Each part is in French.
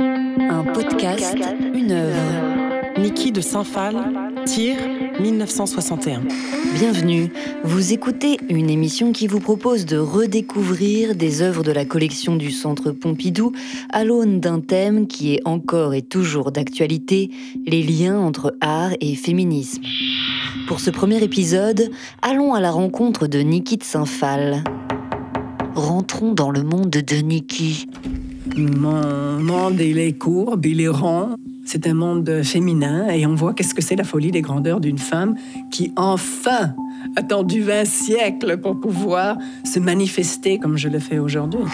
Un podcast, une œuvre. Niki de Saint-Phal, Tire, 1961. Bienvenue. Vous écoutez une émission qui vous propose de redécouvrir des œuvres de la collection du Centre Pompidou à l'aune d'un thème qui est encore et toujours d'actualité, les liens entre art et féminisme. Pour ce premier épisode, allons à la rencontre de Niki de Saint-Phal. Rentrons dans le monde de Niki. Mon monde, il est courbe, il est rond. C'est un monde féminin et on voit qu'est-ce que c'est la folie des grandeurs d'une femme qui enfin a attendu 20 siècles pour pouvoir se manifester comme je le fais aujourd'hui.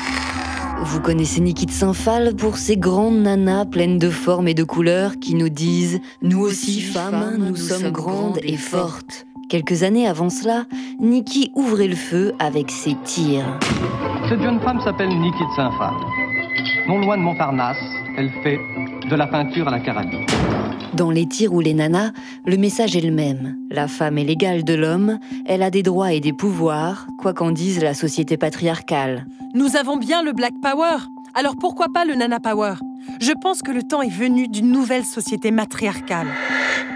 Vous connaissez Niki de Saint-Phal pour ces grandes nanas pleines de formes et de couleurs qui nous disent ⁇ Nous aussi, femmes, nous, sommes grandes et fortes ⁇ Quelques années avant cela, Niki ouvrait le feu avec ses tirs. Cette jeune femme s'appelle Niki de Saint-Phal. Non loin de Montparnasse, elle fait de la peinture à la carabine. Dans les tirs ou les nanas, le message est le même. La femme est l'égale de l'homme, elle a des droits et des pouvoirs, quoi qu'en dise la société patriarcale. Nous avons bien le Black Power, alors pourquoi pas le Nana Power? Je pense que le temps est venu d'une nouvelle société matriarcale.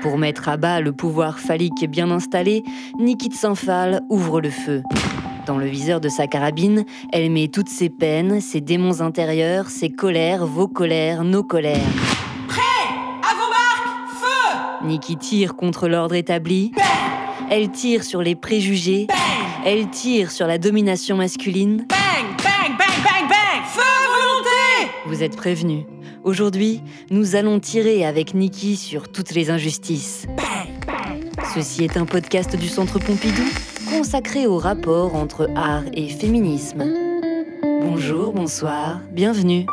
Pour mettre à bas le pouvoir phallique bien installé, Niki de Saint-Phal ouvre le feu. Dans le viseur de sa carabine, elle met toutes ses peines, ses démons intérieurs, ses colères, vos colères, nos colères. Prêt À vos marques Feu Nikki tire contre l'ordre établi. Elle tire sur les préjugés. Elle tire sur la domination masculine. Bang Bang Bang Bang Bang Feu volonté Vous êtes prévenus. Aujourd'hui, nous allons tirer avec Nikki sur toutes les injustices. Ceci est un podcast du Centre Pompidou consacré au rapport entre art et féminisme. Bonjour, bonsoir, bienvenue.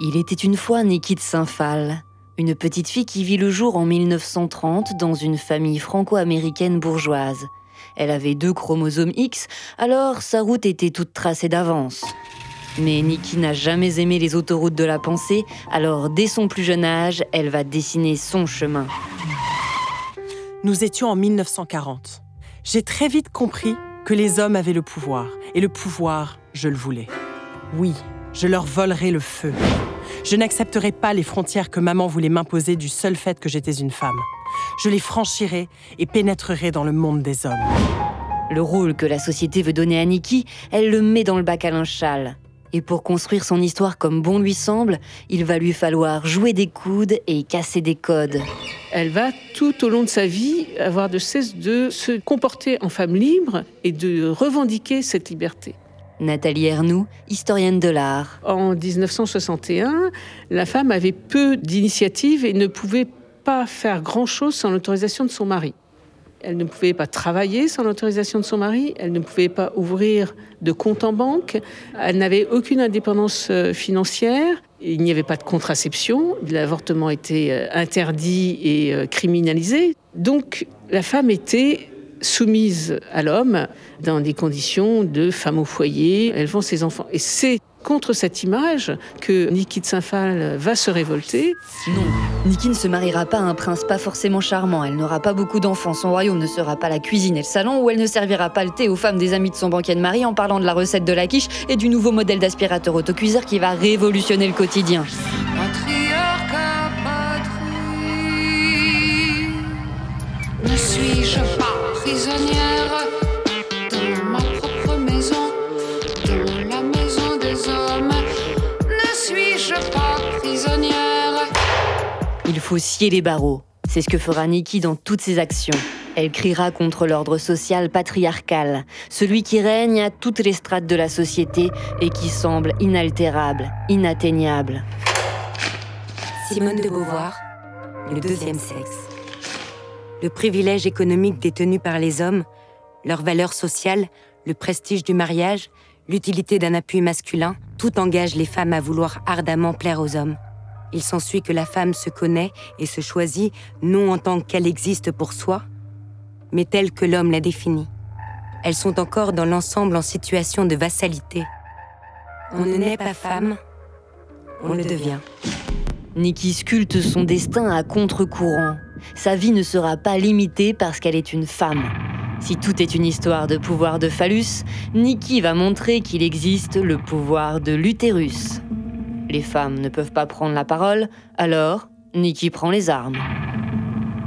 Il était une fois Niki de Saint-Phal, une petite fille qui vit le jour en 1930 dans une famille franco-américaine bourgeoise. Elle avait deux chromosomes X, alors sa route était toute tracée d'avance. Mais Nikki n'a jamais aimé les autoroutes de la pensée, alors dès son plus jeune âge, elle va dessiner son chemin. Nous étions en 1940 j'ai très vite compris que les hommes avaient le pouvoir. Et le pouvoir, je le voulais. Oui, je leur volerai le feu. Je n'accepterai pas les frontières que maman voulait m'imposer du seul fait que j'étais une femme. Je les franchirai et pénétrerai dans le monde des hommes. Le rôle que la société veut donner à Nikki, elle le met dans le bac à linge et pour construire son histoire comme bon lui semble, il va lui falloir jouer des coudes et casser des codes. Elle va tout au long de sa vie avoir de cesse de se comporter en femme libre et de revendiquer cette liberté. Nathalie Ernoux, historienne de l'art. En 1961, la femme avait peu d'initiatives et ne pouvait pas faire grand-chose sans l'autorisation de son mari. Elle ne pouvait pas travailler sans l'autorisation de son mari, elle ne pouvait pas ouvrir de compte en banque, elle n'avait aucune indépendance euh, financière, il n'y avait pas de contraception, l'avortement était euh, interdit et euh, criminalisé. Donc la femme était soumise à l'homme dans des conditions de femme au foyer, elle vend ses enfants. Et c'est contre cette image que Niki de Saint-Phal va se révolter. Non, Niki ne se mariera pas à un prince pas forcément charmant. Elle n'aura pas beaucoup d'enfants. Son royaume ne sera pas la cuisine et le salon où elle ne servira pas le thé aux femmes des amis de son banquier de mari en parlant de la recette de la quiche et du nouveau modèle d'aspirateur autocuiseur qui va révolutionner le quotidien. Ne suis-je pas prisonnière faut les barreaux. C'est ce que fera Nikki dans toutes ses actions. Elle criera contre l'ordre social patriarcal, celui qui règne à toutes les strates de la société et qui semble inaltérable, inatteignable. Simone de Beauvoir, le deuxième sexe. Le privilège économique détenu par les hommes, leur valeur sociale, le prestige du mariage, l'utilité d'un appui masculin, tout engage les femmes à vouloir ardemment plaire aux hommes. Il s'ensuit que la femme se connaît et se choisit non en tant qu'elle existe pour soi, mais telle que l'homme l'a définie. Elles sont encore dans l'ensemble en situation de vassalité. On ne naît pas femme, on le devient. Nikki sculpte son destin à contre-courant. Sa vie ne sera pas limitée parce qu'elle est une femme. Si tout est une histoire de pouvoir de phallus, Nikki va montrer qu'il existe le pouvoir de l'utérus. Les femmes ne peuvent pas prendre la parole, alors Nikki prend les armes.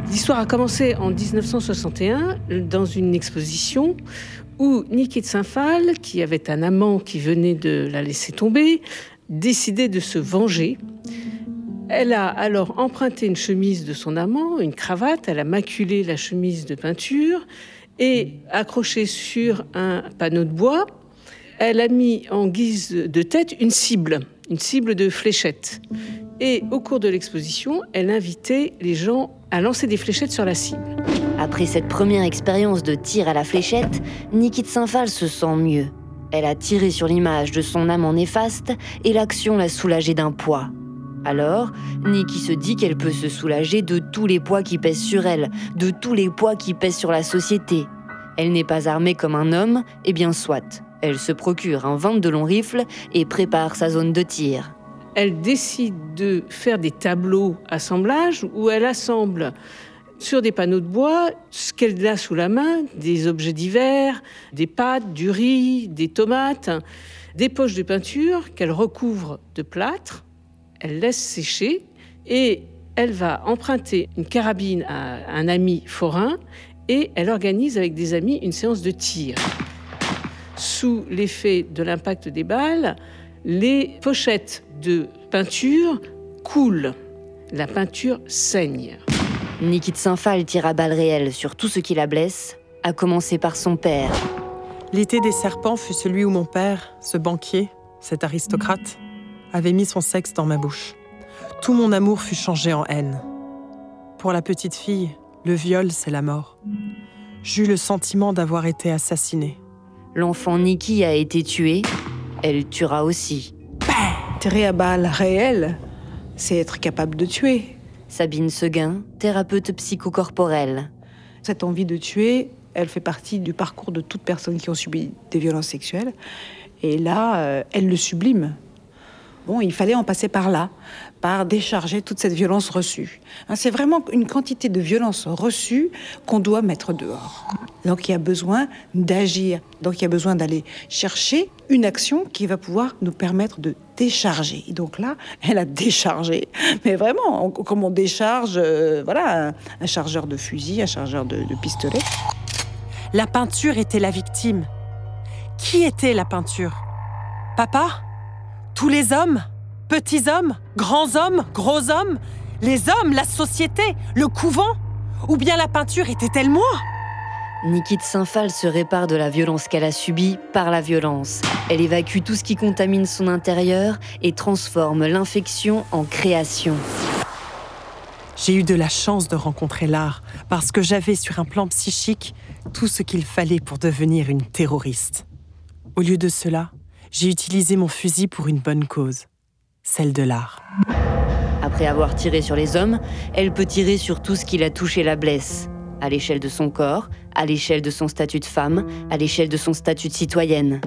L'histoire a commencé en 1961 dans une exposition où Niki de Saint-Phal, qui avait un amant qui venait de la laisser tomber, décidait de se venger. Elle a alors emprunté une chemise de son amant, une cravate, elle a maculé la chemise de peinture et accroché sur un panneau de bois, elle a mis en guise de tête une cible, une cible de fléchettes. Et au cours de l'exposition, elle invitait les gens à lancer des fléchettes sur la cible. Après cette première expérience de tir à la fléchette, Niki de Saint-Phal se sent mieux. Elle a tiré sur l'image de son amant néfaste et l'action l'a soulagée d'un poids. Alors, Niki se dit qu'elle peut se soulager de tous les poids qui pèsent sur elle, de tous les poids qui pèsent sur la société. Elle n'est pas armée comme un homme, et bien soit. Elle se procure un 22 long rifle et prépare sa zone de tir. Elle décide de faire des tableaux assemblage où elle assemble sur des panneaux de bois ce qu'elle a sous la main, des objets divers, des pâtes, du riz, des tomates, des poches de peinture qu'elle recouvre de plâtre elle laisse sécher et elle va emprunter une carabine à un ami forain et elle organise avec des amis une séance de tir. Sous l'effet de l'impact des balles, les pochettes de peinture coulent. La peinture saigne. Niki de Saint-Phal tire à balles réelles sur tout ce qui la blesse, à commencer par son père. L'été des serpents fut celui où mon père, ce banquier, cet aristocrate, avait mis son sexe dans ma bouche. Tout mon amour fut changé en haine. Pour la petite fille, le viol, c'est la mort. J'eus le sentiment d'avoir été assassinée. L'enfant Nikki a été tué, elle tuera aussi. Tirer à balles réelles, c'est être capable de tuer. Sabine Seguin, thérapeute psychocorporelle. Cette envie de tuer, elle fait partie du parcours de toutes personnes qui ont subi des violences sexuelles. Et là, euh, elle le sublime. Bon, il fallait en passer par là, par décharger toute cette violence reçue. Hein, c'est vraiment une quantité de violence reçue qu'on doit mettre dehors. Donc il y a besoin d'agir. Donc il y a besoin d'aller chercher une action qui va pouvoir nous permettre de décharger. Et donc là, elle a déchargé. Mais vraiment, comme on décharge, euh, voilà, un, chargeur de fusil, un chargeur de pistolet. La peinture était la victime. Qui était la peinture? Papa? Tous les hommes Petits hommes Grands hommes Gros hommes Les hommes La société Le couvent Ou bien la peinture était-elle moi? Niki de Saint-Phal se répare de la violence qu'elle a subie par la violence. Elle évacue tout ce qui contamine son intérieur et transforme l'infection en création. J'ai eu de la chance de rencontrer l'art parce que j'avais sur un plan psychique tout ce qu'il fallait pour devenir une terroriste. Au lieu de cela, j'ai utilisé mon fusil pour une bonne cause, celle de l'art. Après avoir tiré sur les hommes, elle peut tirer sur tout ce qui l'a touché la blesse, à l'échelle de son corps, à l'échelle de son statut de femme, à l'échelle de son statut de citoyenne.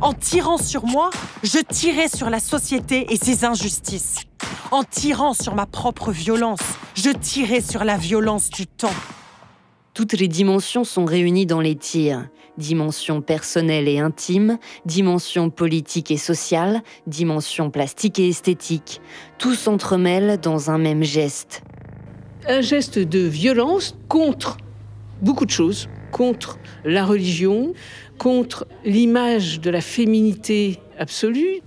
En tirant sur moi, je tirais sur la société et ses injustices. En tirant sur ma propre violence, je tirais sur la violence du temps. Toutes les dimensions sont réunies dans les tirs dimension personnelle et intime, dimension politique et sociale, dimension plastique et esthétique. Tout s'entremêle dans un même geste. Un geste de violence contre beaucoup de choses, contre la religion, contre l'image de la féminité absolue,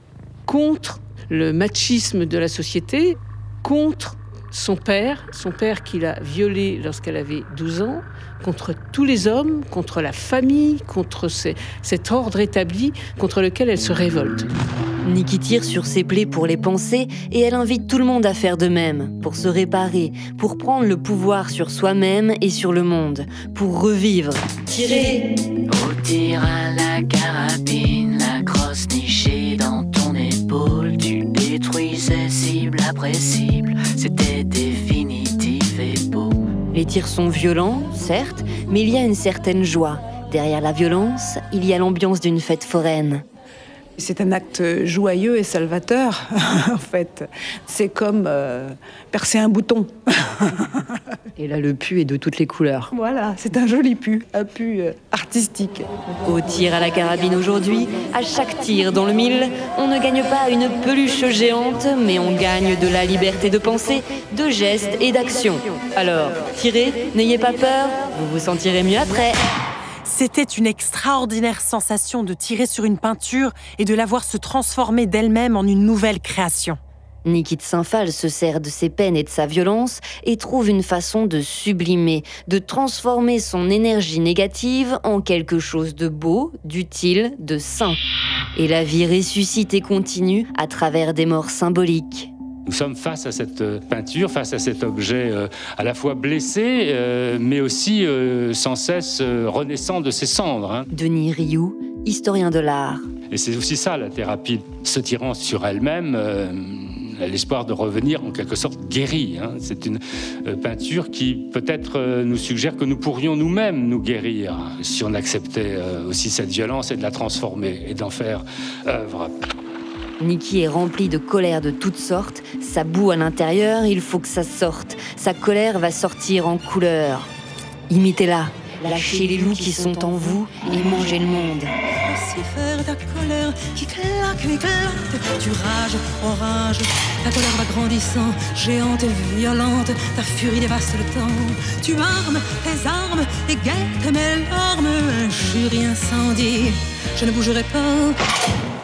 contre le machisme de la société, contre son père, son père qui l'a violée lorsqu'elle avait 12 ans, contre tous les hommes, contre la famille, contre cet ordre établi contre lequel elle se révolte. Niki tire sur ses plaies pour les penser et elle invite tout le monde à faire de même, pour se réparer, pour prendre le pouvoir sur soi-même et sur le monde, pour revivre. Tirer Au à la carabine, la crosse nichée dans ton épaule, tu détruisais cible après cible, Les tirs sont violents, certes, mais il y a une certaine joie. Derrière la violence, il y a l'ambiance d'une fête foraine. C'est un acte joyeux et salvateur, en fait. C'est comme euh, percer un bouton. et là, le pu est de toutes les couleurs. Voilà, c'est un joli pu, un pu euh, artistique. Au tir à la carabine aujourd'hui, à chaque tir dans le mille, on ne gagne pas une peluche géante, mais on gagne de la liberté de penser, de gestes et d'action. Alors, tirez, n'ayez pas peur, vous vous sentirez mieux après. C'était une extraordinaire sensation de tirer sur une peinture et de la voir se transformer d'elle-même en une nouvelle création. Niki de Saint-Phal se sert de ses peines et de sa violence et trouve une façon de sublimer, de transformer son énergie négative en quelque chose de beau, d'utile, de sain. Et la vie ressuscite et continue à travers des morts symboliques. Nous sommes face à cette euh, peinture, face à cet objet euh, à la fois blessé, euh, mais aussi sans cesse renaissant de ses cendres. Hein. Denis Rioux, historien de l'art. Et c'est aussi ça la thérapie, se tirant sur elle-même. l'espoir de revenir en quelque sorte guéri. Hein. C'est une peinture qui peut-être nous suggère que nous pourrions nous-mêmes nous guérir si on acceptait aussi cette violence et de la transformer et d'en faire œuvre. Nikki est rempli de colère de toutes sortes. Ça boue à l'intérieur, il faut que ça sorte. Sa colère va sortir en couleur. Imitez-la. Lâchez les loups qui sont en vous et mangez le monde. faire ta colère qui claque, éclate. Tu rages, orage, ta colère va grandissant, géante et violente. Ta furie dévaste le temps. Tu armes tes armes et guettes mes larmes. Injurie incendie, je ne bougerai pas.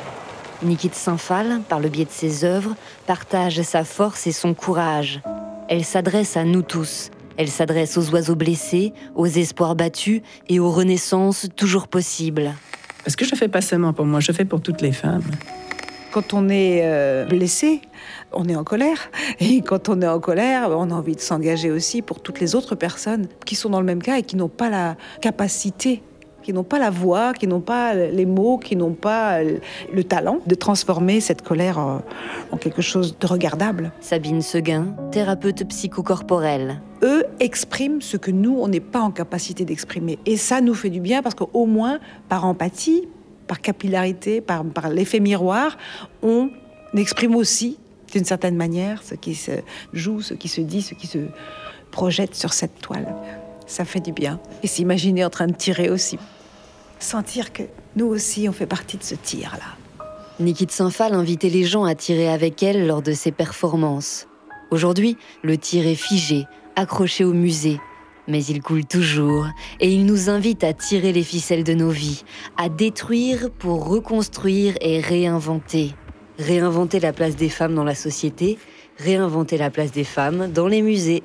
Niki de Saint-Phal, par le biais de ses œuvres, partage sa force et son courage. Elle s'adresse à nous tous. Elle s'adresse aux oiseaux blessés, aux espoirs battus et aux renaissances toujours possibles. Parce que je fais pas seulement pour moi, je fais pour toutes les femmes? Quand on est euh, blessé, on est en colère. Et quand on est en colère, on a envie de s'engager aussi pour toutes les autres personnes qui sont dans le même cas et qui n'ont pas la capacité qui n'ont pas la voix, qui n'ont pas les mots, qui n'ont pas le talent de transformer cette colère en, quelque chose de regardable. Sabine Seguin, thérapeute psychocorporelle. Eux expriment ce que nous, on n'est pas en capacité d'exprimer. Et ça nous fait du bien parce qu'au moins, par empathie, par capillarité, par, par l'effet miroir, on exprime aussi, d'une certaine manière, ce qui se joue, ce qui se dit, ce qui se projette sur cette toile ça fait du bien. Et s'imaginer en train de tirer aussi. Sentir que nous aussi, on fait partie de ce tir-là. Niki de Saint-Phal invitait les gens à tirer avec elle lors de ses performances. Aujourd'hui, le tir est figé, accroché au musée. Mais il coule toujours et il nous invite à tirer les ficelles de nos vies, à détruire pour reconstruire et réinventer. Réinventer la place des femmes dans la société, réinventer la place des femmes dans les musées.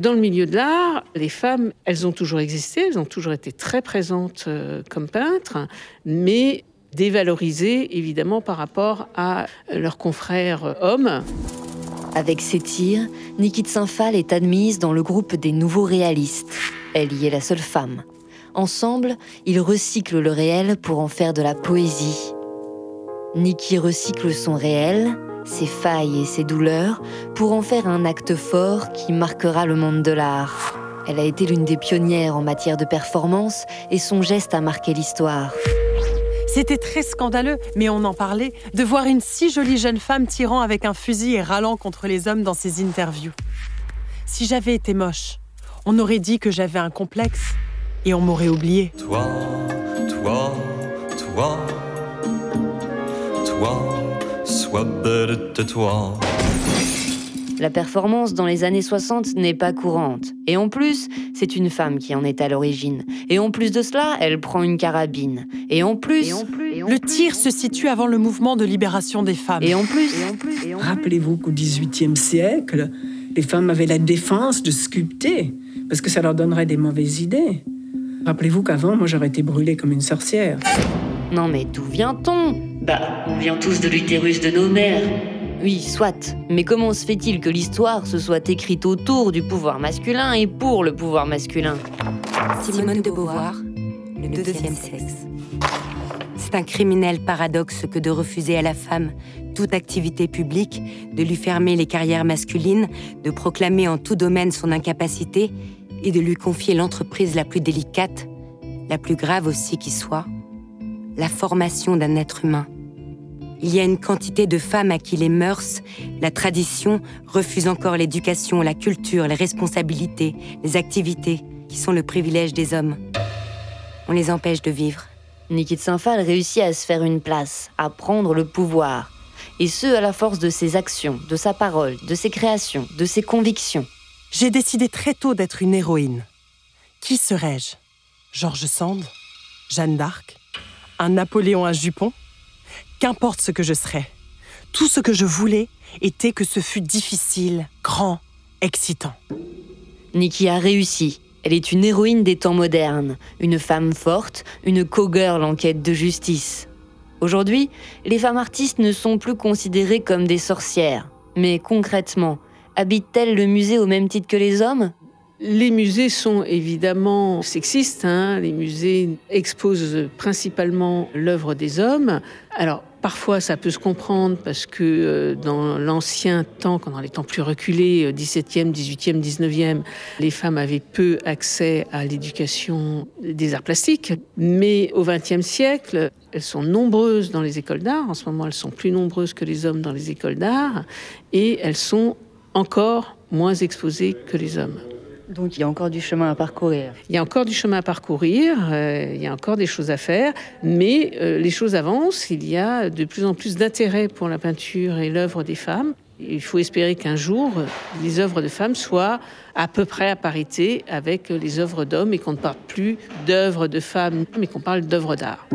Dans le milieu de l'art, les femmes, elles ont toujours existé, elles ont toujours été très présentes euh, comme peintres, mais dévalorisées évidemment par rapport à leurs confrères hommes. Avec ses tirs, Niki de Saint-Phal est admise dans le groupe des nouveaux réalistes. Elle y est la seule femme. Ensemble, ils recyclent le réel pour en faire de la poésie. Niki recycle son réel, ses failles et ses douleurs pour en faire un acte fort qui marquera le monde de l'art. Elle a été l'une des pionnières en matière de performance et son geste a marqué l'histoire. C'était très scandaleux, mais on en parlait, de voir une si jolie jeune femme tirant avec un fusil et râlant contre les hommes dans ses interviews. Si j'avais été moche, on aurait dit que j'avais un complexe et on m'aurait oublié. Toi, toi, toi, toi toi. La performance dans les années 60 n'est pas courante. Et en plus, c'est une femme qui en est à l'origine. Et en plus de cela, elle prend une carabine. Et en plus... le tir se situe avant le mouvement de libération des femmes. Et en plus... Rappelez-vous qu'au XVIIIe siècle, les femmes avaient la défense de sculpter, parce que ça leur donnerait des mauvaises idées. Rappelez-vous qu'avant, moi, j'aurais été brûlée comme une sorcière. Non mais d'où vient-on? Bah, on vient tous de l'utérus de nos mères. Oui, soit. Mais comment se fait-il que l'histoire se soit écrite autour du pouvoir masculin et pour le pouvoir masculin Simone de Beauvoir, le deuxième sexe. C'est un criminel paradoxe que de refuser à la femme toute activité publique, de lui fermer les carrières masculines, de proclamer en tout domaine son incapacité et de lui confier l'entreprise la plus délicate, la plus grave aussi qui soit, la formation d'un être humain. Il y a une quantité de femmes à qui les mœurs, la tradition refusent encore l'éducation, la culture, les responsabilités, les activités qui sont le privilège des hommes. On les empêche de vivre. Niki de Saint-Phal réussit à se faire une place, à prendre le pouvoir. Et ce, à la force de ses actions, de sa parole, de ses créations, de ses convictions. J'ai décidé très tôt d'être une héroïne. Qui serais-je? George Sand? Jeanne d'Arc? Un Napoléon à jupon? Qu'importe ce que je serais. Tout ce que je voulais était que ce fût difficile, grand, excitant. Nikki a réussi. Elle est une héroïne des temps modernes, une femme forte, une co-girl en quête de justice. Aujourd'hui, les femmes artistes ne sont plus considérées comme des sorcières. Mais concrètement, habitent-elles le musée au même titre que les hommes? Les musées sont évidemment sexistes. Hein. Les musées exposent principalement l'œuvre des hommes. Alors, parfois, ça peut se comprendre parce que euh, dans l'ancien temps, dans les temps plus reculés, 17e, 18e, 19e, les femmes avaient peu accès à l'éducation des arts plastiques. Mais au XXe siècle, elles sont nombreuses dans les écoles d'art. En ce moment, elles sont plus nombreuses que les hommes dans les écoles d'art. Et elles sont encore moins exposées que les hommes. Donc il y a encore du chemin à parcourir. Il y a encore du chemin à parcourir, euh, il y a encore des choses à faire, mais euh, les choses avancent, il y a de plus en plus d'intérêt pour la peinture et l'œuvre des femmes. Il faut espérer qu'un jour, les œuvres de femmes soient à peu près à parité avec les œuvres d'hommes et qu'on ne parle plus d'œuvres de femmes, mais qu'on parle d'œuvres d'art.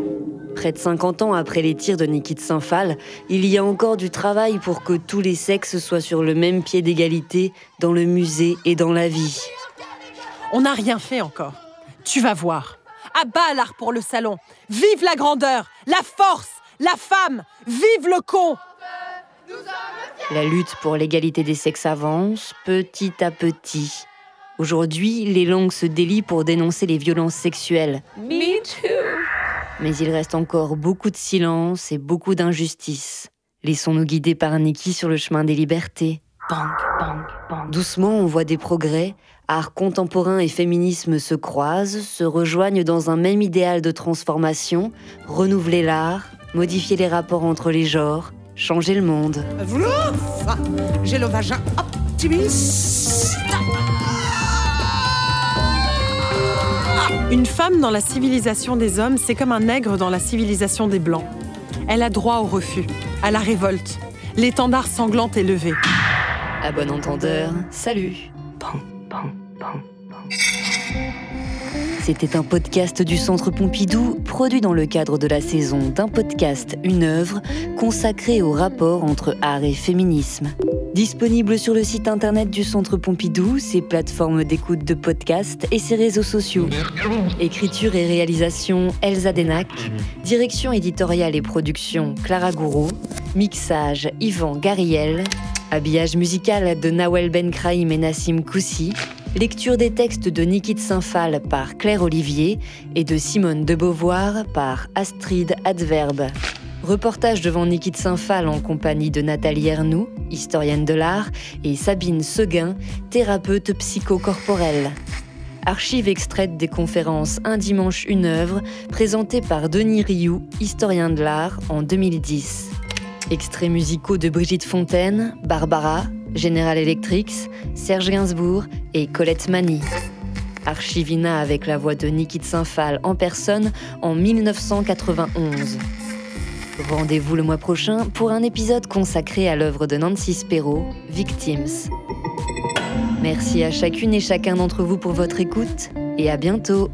Près de 50 ans après les tirs de Niki de Saint-Phal, il y a encore du travail pour que tous les sexes soient sur le même pied d'égalité dans le musée et dans la vie. On n'a rien fait encore. Tu vas voir. À bas l'art pour le salon. Vive la grandeur, la force, la femme. Vive le con. La lutte pour l'égalité des sexes avance petit à petit. Aujourd'hui, les langues se délient pour dénoncer les violences sexuelles. Me too. Mais il reste encore beaucoup de silence et beaucoup d'injustice. Laissons-nous guider par Nikki sur le chemin des libertés. Bang. Doucement, on voit des progrès. Art contemporain et féminisme se croisent, se rejoignent dans un même idéal de transformation, renouveler l'art, modifier les rapports entre les genres, changer le monde. J'ai le vagin optimiste. Une femme dans la civilisation des hommes, c'est comme un nègre dans la civilisation des blancs. Elle a droit au refus, à la révolte. L'étendard sanglant est levé. À bon entendeur, salut. C'était un podcast du Centre Pompidou, produit dans le cadre de la saison d'un podcast, une œuvre, consacrée au rapport entre art et féminisme. Disponible sur le site internet du Centre Pompidou, ses plateformes d'écoute de podcast et ses réseaux sociaux. Écriture et réalisation Elsa Denac, direction éditoriale et production Clara Gouraud, mixage Yvan Gariel, habillage musical de Nawel Ben Kraïm et Nassim Koussi, lecture des textes de Niki de Saint-Phal par Claire Olivier et de Simone de Beauvoir par Astrid Adverbe. Reportage devant Niki de Saint-Phal en compagnie de Nathalie Ernoux, historienne de l'art, et Sabine Seguin, thérapeute psychocorporelle. Archives extraites des conférences Un dimanche, une œuvre, présentées par Denis Rioux, historien de l'art, en 2010. Extraits musicaux de Brigitte Fontaine, Barbara, General Electric, Serge Gainsbourg et Colette Mani. Archivina avec la voix de Niki de Saint-Phal en personne en 1991. Rendez-vous le mois prochain pour un épisode consacré à l'œuvre de Nancy Spero, Victims. Merci à chacune et chacun d'entre vous pour votre écoute et à bientôt.